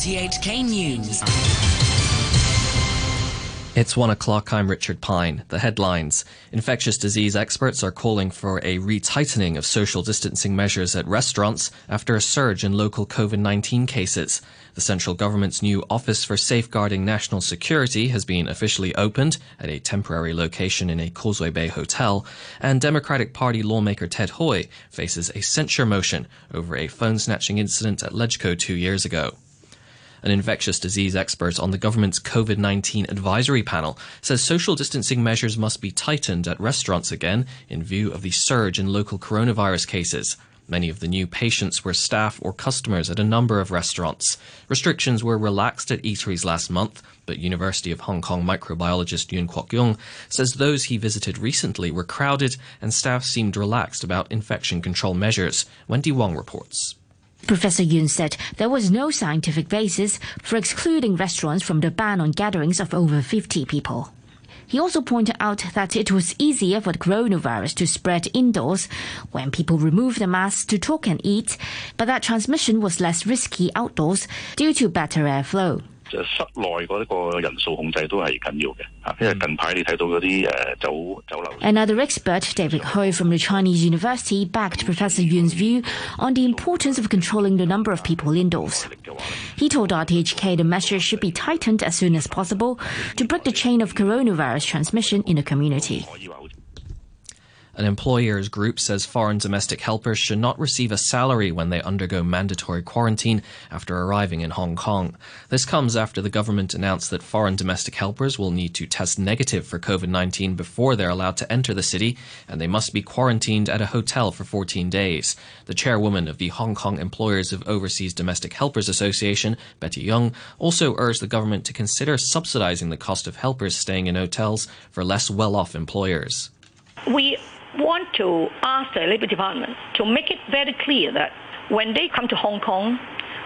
RTHK News. It's one o'clock. I'm Richard Pine. The headlines. Infectious disease experts are calling for a retightening of social distancing measures at restaurants after a surge in local COVID 19 cases. The central government's new Office for Safeguarding National Security has been officially opened at a temporary location in a Causeway Bay hotel, and Democratic Party lawmaker Ted Hui faces a censure motion over a phone snatching incident at LegCo two years ago. An infectious disease expert on the government's COVID 19 advisory panel says social distancing measures must be tightened at restaurants again in view of the surge in local coronavirus cases. Many of the new patients were staff or customers at a number of restaurants. Restrictions were relaxed at eateries last month, but University of Hong Kong microbiologist Yuen Kwok Yung says those he visited recently were crowded and staff seemed relaxed about infection control measures. Wendy Wong reports. Professor Yuen said there was no scientific basis for excluding restaurants from the ban on gatherings of over 50 people. He also pointed out that it was easier for the coronavirus to spread indoors when people remove their masks to talk and eat, but that transmission was less risky outdoors due to better airflow. Another expert, David Ho from the Chinese University, backed Professor Yuen's view on the importance of controlling the number of people indoors. He told RTHK the measures should be tightened as soon as possible to break the chain of coronavirus transmission in the community. An employers group says foreign domestic helpers should not receive a salary when they undergo mandatory quarantine after arriving in Hong Kong. This comes after the government announced that foreign domestic helpers will need to test negative for COVID 19 before they're allowed to enter the city, and they must be quarantined at a hotel for 14 days. The chairwoman of the Hong Kong Employers of Overseas Domestic Helpers Association, Betty Young, also urged the government to consider subsidizing the cost of helpers staying in hotels for less well off employers. We want to ask the Labour Department to make it very clear that when they come to Hong Kong,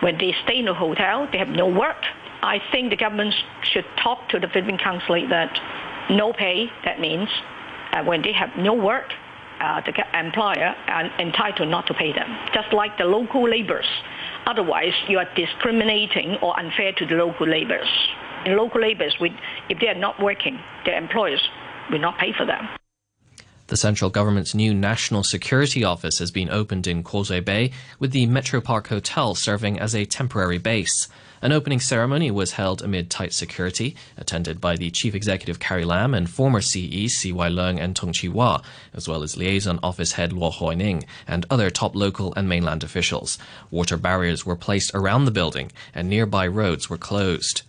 when they stay in a hotel, they have no work. I think the government should talk to the Philippine consulate that no pay, that means uh, when they have no work, uh, the employer is entitled not to pay them, just like the local labourers. Otherwise, you are discriminating or unfair to the local labourers. In local labourers, if they are not working, their employers will not pay for them. The central government's new National Security Office has been opened in Causeway Bay, with the Metro Park Hotel serving as a temporary base. An opening ceremony was held amid tight security, attended by the Chief Executive Carrie Lam and former CEs CY Leung and Tung Chee Hwa, as well as Liaison Office Head Luo Huining and other top local and mainland officials. Water barriers were placed around the building, and nearby roads were closed.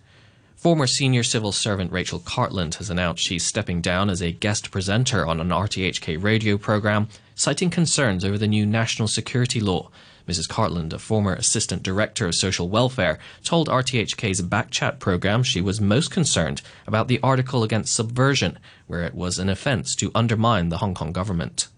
Former senior civil servant Rachel Cartland has announced she's stepping down as a guest presenter on an RTHK radio program, citing concerns over the new national security law. Mrs. Cartland, a former assistant director of social welfare, told RTHK's Backchat program she was most concerned about the article against subversion, where it was an offence to undermine the Hong Kong government.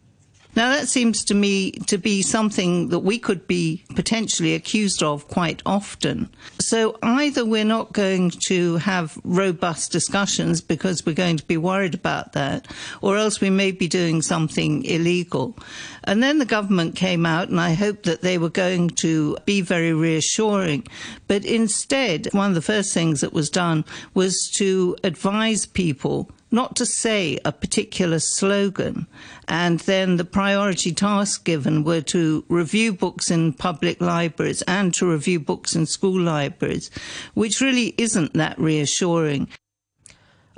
Now, that seems to me to be something that we could be potentially accused of quite often. So, either we're not going to have robust discussions because we're going to be worried about that, or else we may be doing something illegal. And then the government came out, and I hope that they were going to be very reassuring. But instead, one of the first things that was done was to advise people not to say a particular slogan. And then the priority tasks given were to review books in public libraries and to review books in school libraries, which really isn't that reassuring.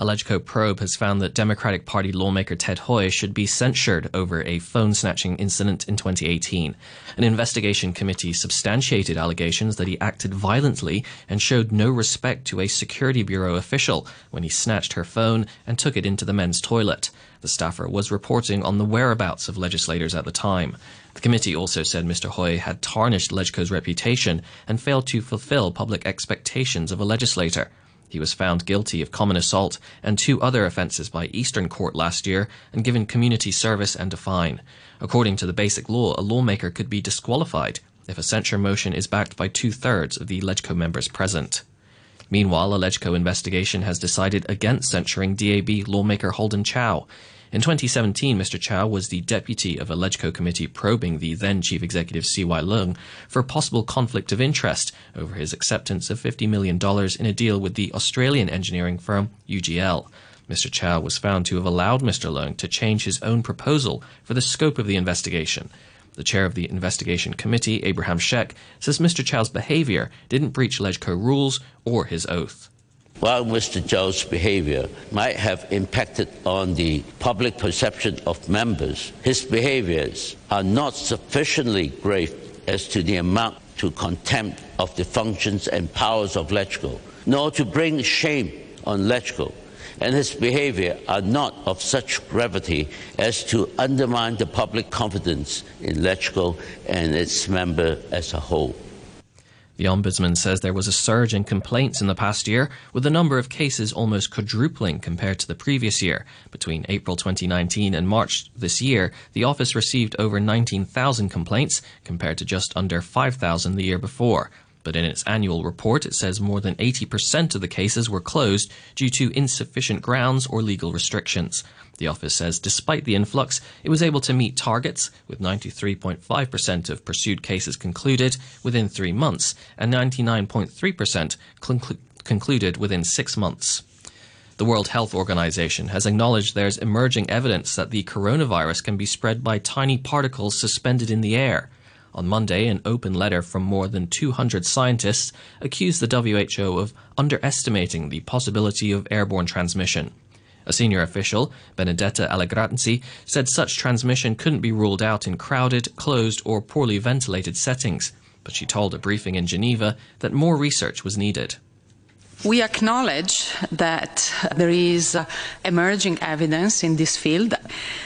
A LegCo probe has found that Democratic Party lawmaker Ted Hui should be censured over a phone snatching incident in 2018. An investigation committee substantiated allegations that he acted violently and showed no respect to a Security Bureau official when he snatched her phone and took it into the men's toilet. The staffer was reporting on the whereabouts of legislators at the time. The committee also said Mr. Hui had tarnished LegCo's reputation and failed to fulfill public expectations of a legislator. He was found guilty of common assault and two other offences by Eastern Court last year and given community service and a fine. According to the basic law, a lawmaker could be disqualified if a censure motion is backed by two thirds of the LegCo members present. Meanwhile, a LegCo investigation has decided against censuring DAB lawmaker Holden Chow. In 2017, Mr. Chow was the deputy of a LegCo committee probing the then chief executive CY Leung for a possible conflict of interest over his acceptance of $50 million in a deal with the Australian engineering firm UGL. Mr. Chow was found to have allowed Mr. Leung to change his own proposal for the scope of the investigation. The chair of the investigation committee, Abraham Shek, says Mr. Chow's behavior didn't breach LegCo rules or his oath. While Mr. Chow's behavior might have impacted on the public perception of members, his behaviors are not sufficiently grave as to the amount to contempt of the functions and powers of LegCo, nor to bring shame on LegCo, and his behavior are not of such gravity as to undermine the public confidence in LegCo and its member as a whole. The Ombudsman says there was a surge in complaints in the past year, with the number of cases almost quadrupling compared to the previous year. Between April 2019 and March this year, the office received over 19,000 complaints, compared to just under 5,000 the year before. But in its annual report, it says more than 80% of the cases were closed due to insufficient grounds or legal restrictions. The office says despite the influx, it was able to meet targets, with 93.5% of pursued cases concluded within three months and 99.3% conclu- concluded within six months. The World Health Organization has acknowledged there's emerging evidence that the coronavirus can be spread by tiny particles suspended in the air. On Monday, an open letter from more than 200 scientists accused the WHO of underestimating the possibility of airborne transmission. A senior official, Benedetta Allegranzi, said such transmission couldn't be ruled out in crowded, closed, or poorly ventilated settings, but she told a briefing in Geneva that more research was needed. We acknowledge that there is emerging evidence in this field,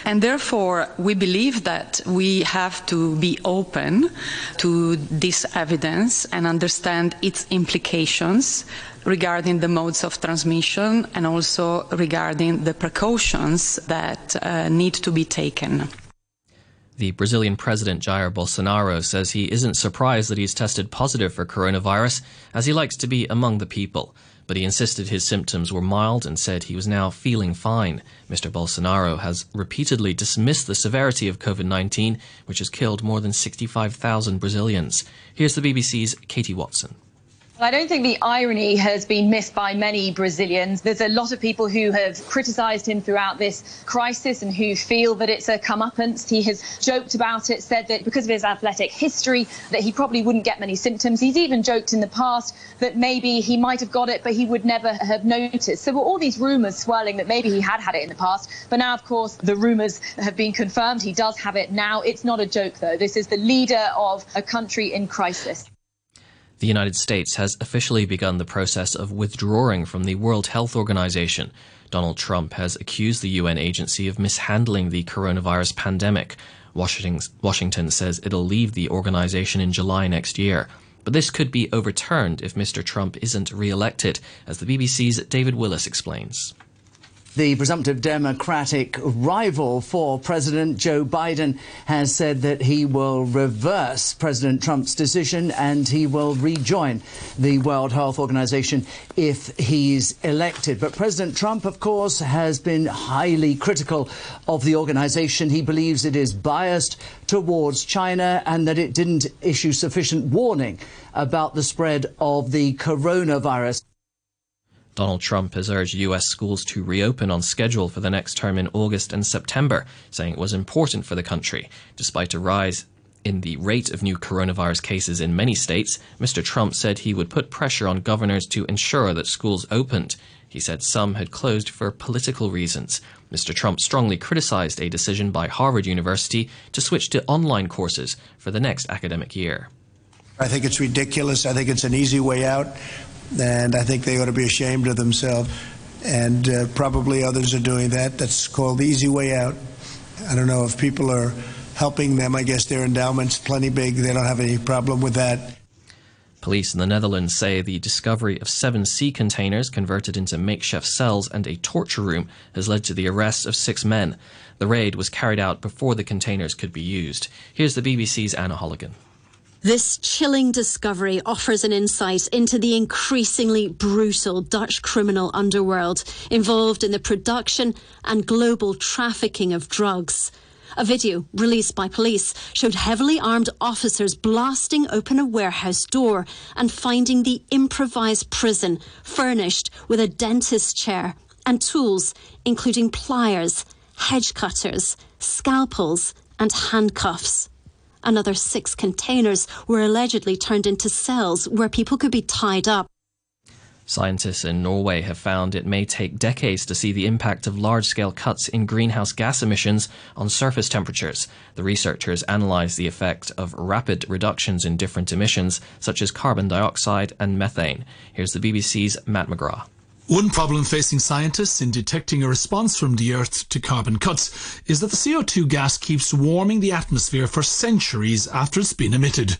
and therefore we believe that we have to be open to this evidence and understand its implications regarding the modes of transmission and also regarding the precautions that uh, need to be taken. The Brazilian president Jair Bolsonaro says he isn't surprised that he's tested positive for coronavirus, as he likes to be among the people. But he insisted his symptoms were mild and said he was now feeling fine. Mr. Bolsonaro has repeatedly dismissed the severity of COVID 19, which has killed more than 65,000 Brazilians. Here's the BBC's Katie Watson. I don't think the irony has been missed by many Brazilians. There's a lot of people who have criticised him throughout this crisis and who feel that it's a comeuppance. He has joked about it, said that because of his athletic history, that he probably wouldn't get many symptoms. He's even joked in the past that maybe he might have got it, but he would never have noticed. So were all these rumours swirling that maybe he had had it in the past. But now, of course, the rumours have been confirmed. He does have it now. It's not a joke, though. This is the leader of a country in crisis. The United States has officially begun the process of withdrawing from the World Health Organization. Donald Trump has accused the UN agency of mishandling the coronavirus pandemic. Washington, says it'll leave the organization in July next year. But this could be overturned if Mr. Trump isn't re elected, as the BBC's David Willis explains. The presumptive Democratic rival for President Joe Biden has said that he will reverse President Trump's decision and he will rejoin the World Health Organization if he's elected. But President Trump, of course, has been highly critical of the organization. He believes it is biased towards China and that it didn't issue sufficient warning about the spread of the coronavirus. Donald Trump has urged U.S. schools to reopen on schedule for the next term in August and September, saying it was important for the country. Despite a rise in the rate of new coronavirus cases in many states, Mr. Trump said he would put pressure on governors to ensure that schools opened. He said some had closed for political reasons. Mr. Trump strongly criticized a decision by Harvard University to switch to online courses for the next academic year. I think it's ridiculous. I think it's an easy way out and I think they ought to be ashamed of themselves. And uh, probably others are doing that. That's called the easy way out. I don't know if people are helping them. I guess their endowment's plenty big. They don't have any problem with that. Police in the Netherlands say the discovery of seven sea containers converted into makeshift cells and a torture room has led to the arrest of six men. The raid was carried out before the containers could be used. Here's the BBC's Anna Holligan. This chilling discovery offers an insight into the increasingly brutal Dutch criminal underworld involved in the production and global trafficking of drugs. A video released by police showed heavily armed officers blasting open a warehouse door and finding the improvised prison furnished with a dentist chair and tools, including pliers, hedge cutters, scalpels, and handcuffs. Another six containers were allegedly turned into cells where people could be tied up. Scientists in Norway have found it may take decades to see the impact of large scale cuts in greenhouse gas emissions on surface temperatures. The researchers analysed the effect of rapid reductions in different emissions, such as carbon dioxide and methane. Here's the BBC's Matt McGrath. One problem facing scientists in detecting a response from the Earth to carbon cuts is that the CO2 gas keeps warming the atmosphere for centuries after it's been emitted.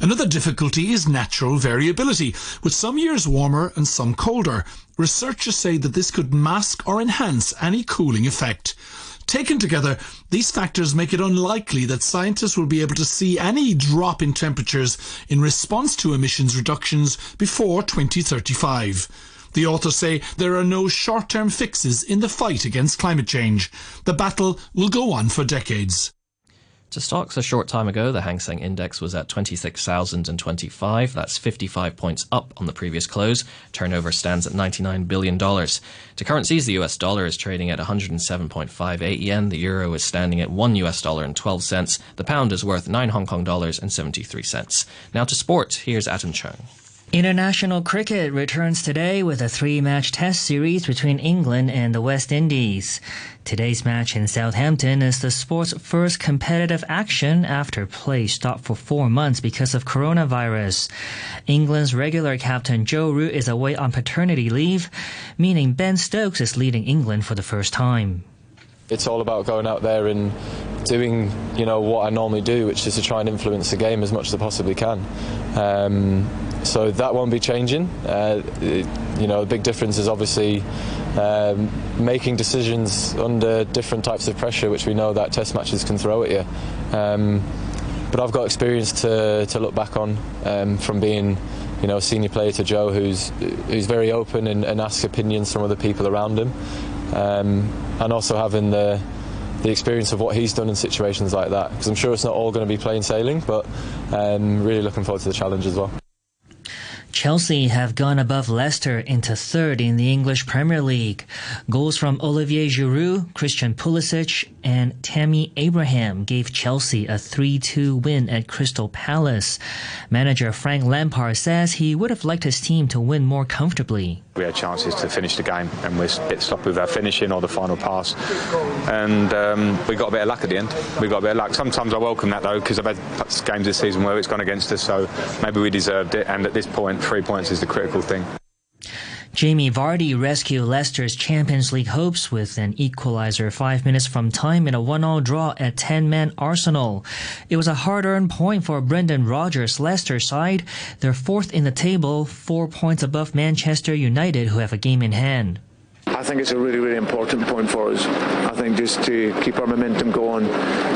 Another difficulty is natural variability, with some years warmer and some colder. Researchers say that this could mask or enhance any cooling effect. Taken together, these factors make it unlikely that scientists will be able to see any drop in temperatures in response to emissions reductions before 2035. The authors say there are no short term fixes in the fight against climate change. The battle will go on for decades. To stocks a short time ago, the Hang Seng Index was at 26,025. That's 55 points up on the previous close. Turnover stands at $99 billion. To currencies, the US dollar is trading at 107.58 yen. The euro is standing at 1 US dollar and 12 cents. The pound is worth 9 Hong Kong dollars and 73 cents. Now to sport. Here's Adam Chung. International cricket returns today with a three match test series between England and the West Indies. Today's match in Southampton is the sport's first competitive action after play stopped for four months because of coronavirus. England's regular captain Joe Root is away on paternity leave, meaning Ben Stokes is leading England for the first time. It's all about going out there and doing, you know, what I normally do, which is to try and influence the game as much as I possibly can. Um, so that won't be changing. Uh, it, you know, the big difference is obviously um, making decisions under different types of pressure, which we know that test matches can throw at you. Um, but I've got experience to, to look back on um, from being, you know, a senior player to Joe, who's who's very open and, and asks opinions from other people around him, um, and also having the the experience of what he's done in situations like that. Because I'm sure it's not all going to be plain sailing, but um, really looking forward to the challenge as well. Chelsea have gone above Leicester into third in the English Premier League. Goals from Olivier Giroud, Christian Pulisic, and Tammy Abraham gave Chelsea a 3-2 win at Crystal Palace. Manager Frank Lampard says he would have liked his team to win more comfortably. We had chances to finish the game and we a bit sloppy with our finishing or the final pass. And um, we got a bit of luck at the end. We got a bit of luck. Sometimes I welcome that though because I've had games this season where it's gone against us, so maybe we deserved it. And at this point, three points is the critical thing. Jamie Vardy rescued Leicester's Champions League hopes with an equaliser five minutes from time in a one-all draw at 10-man Arsenal. It was a hard-earned point for Brendan Rodgers' Leicester side. They're fourth in the table, four points above Manchester United, who have a game in hand. I think it's a really, really important point for us. I think just to keep our momentum going.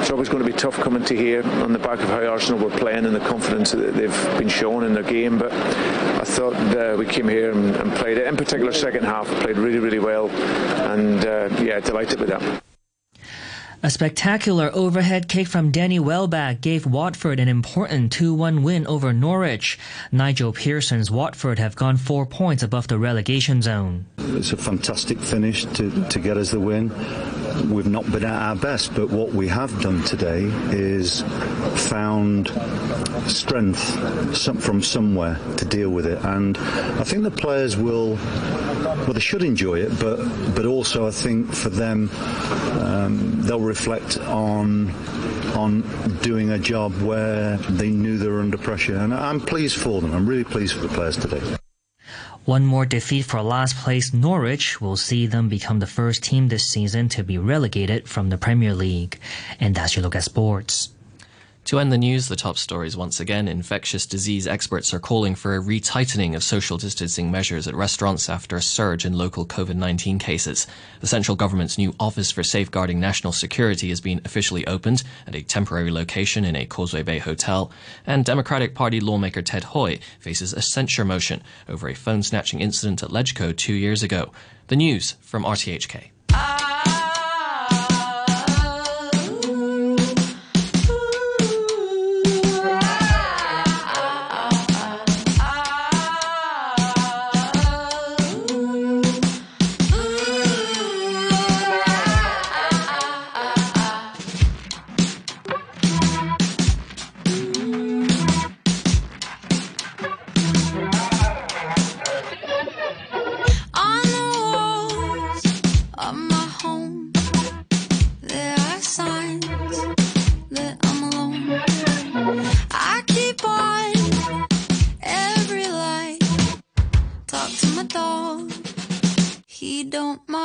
It's always going to be tough coming to here on the back of how Arsenal were playing and the confidence that they've been shown in their game. But I thought we came here and, and, played it, in particular second half, played really, really well. And uh, yeah, delighted with that. A spectacular overhead kick from Danny Welbeck gave Watford an important 2-1 win over Norwich. Nigel Pearson's Watford have gone four points above the relegation zone. It's a fantastic finish to, to get us the win. We've not been at our best, but what we have done today is found strength from somewhere to deal with it. And I think the players will well, they should enjoy it, but but also I think for them, um, they'll reflect on on doing a job where they knew they were under pressure, and I'm pleased for them. I'm really pleased for the players today. One more defeat for last place Norwich will see them become the first team this season to be relegated from the Premier League. And that's your look at sports. To end the news, the top stories once again. Infectious disease experts are calling for a retightening of social distancing measures at restaurants after a surge in local COVID 19 cases. The central government's new Office for Safeguarding National Security has been officially opened at a temporary location in a Causeway Bay hotel. And Democratic Party lawmaker Ted Hui faces a censure motion over a phone snatching incident at Legco two years ago. The news from RTHK.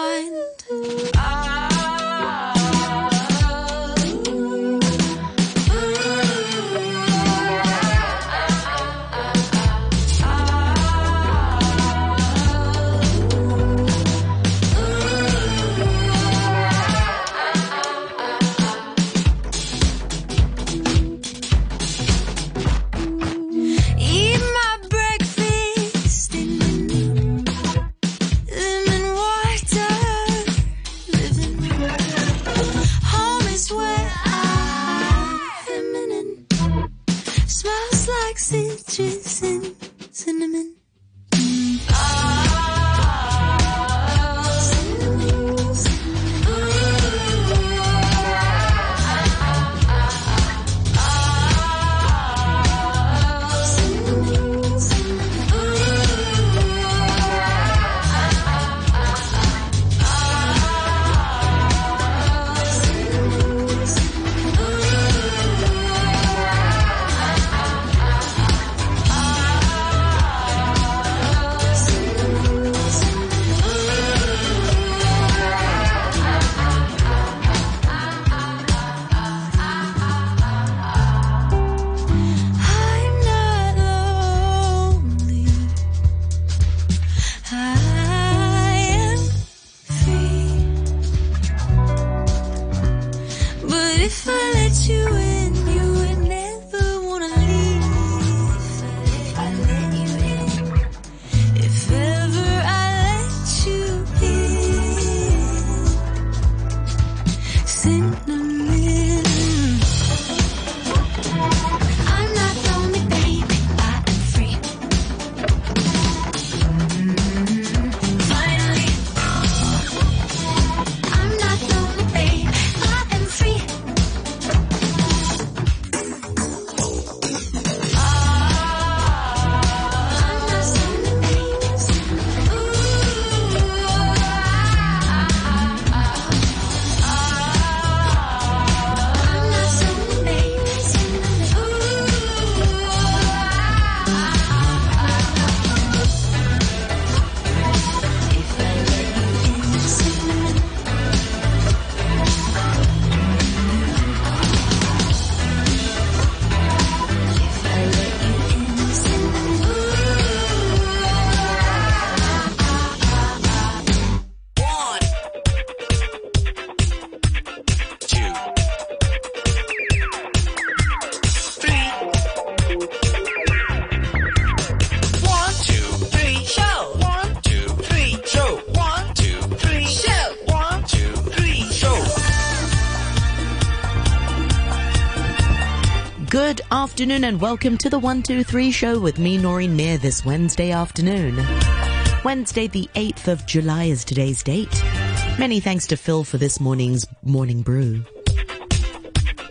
Mind. Like citrus and cinnamon. Afternoon and welcome to the 123 show with me, Noreen Mir, this Wednesday afternoon. Wednesday, the 8th of July is today's date. Many thanks to Phil for this morning's morning brew.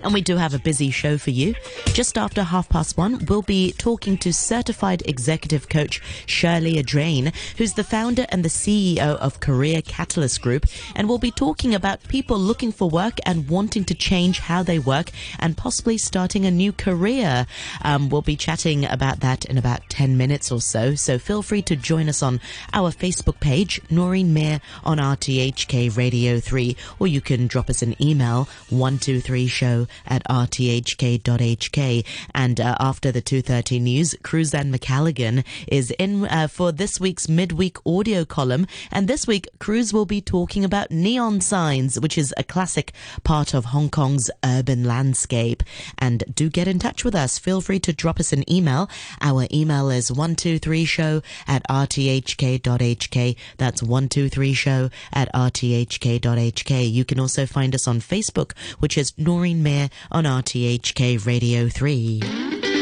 And we do have a busy show for you. Just after half past one, we'll be talking to certified executive coach Shirley Adrain, who's the founder and the CEO of Career Catalyst Group. And we'll be talking about people looking for work and wanting to change how they work and possibly starting a new career. Um, we'll be chatting about that in about 10 minutes or so. So feel free to join us on our Facebook page, Noreen Mir on RTHK Radio 3, or you can drop us an email, 123show at rthk.hk. And uh, after the 2.30 news, Cruzanne McCalligan is in uh, for this week's midweek audio column. And this week, Cruz will be talking about neon signs, which is a classic part of Hong Kong's urban landscape. And do get in touch with us. Feel free to drop us an email. Our email is 123show at rthk.hk. That's 123show at rthk.hk. You can also find us on Facebook, which is Noreen Mir on RTHK Radio 3.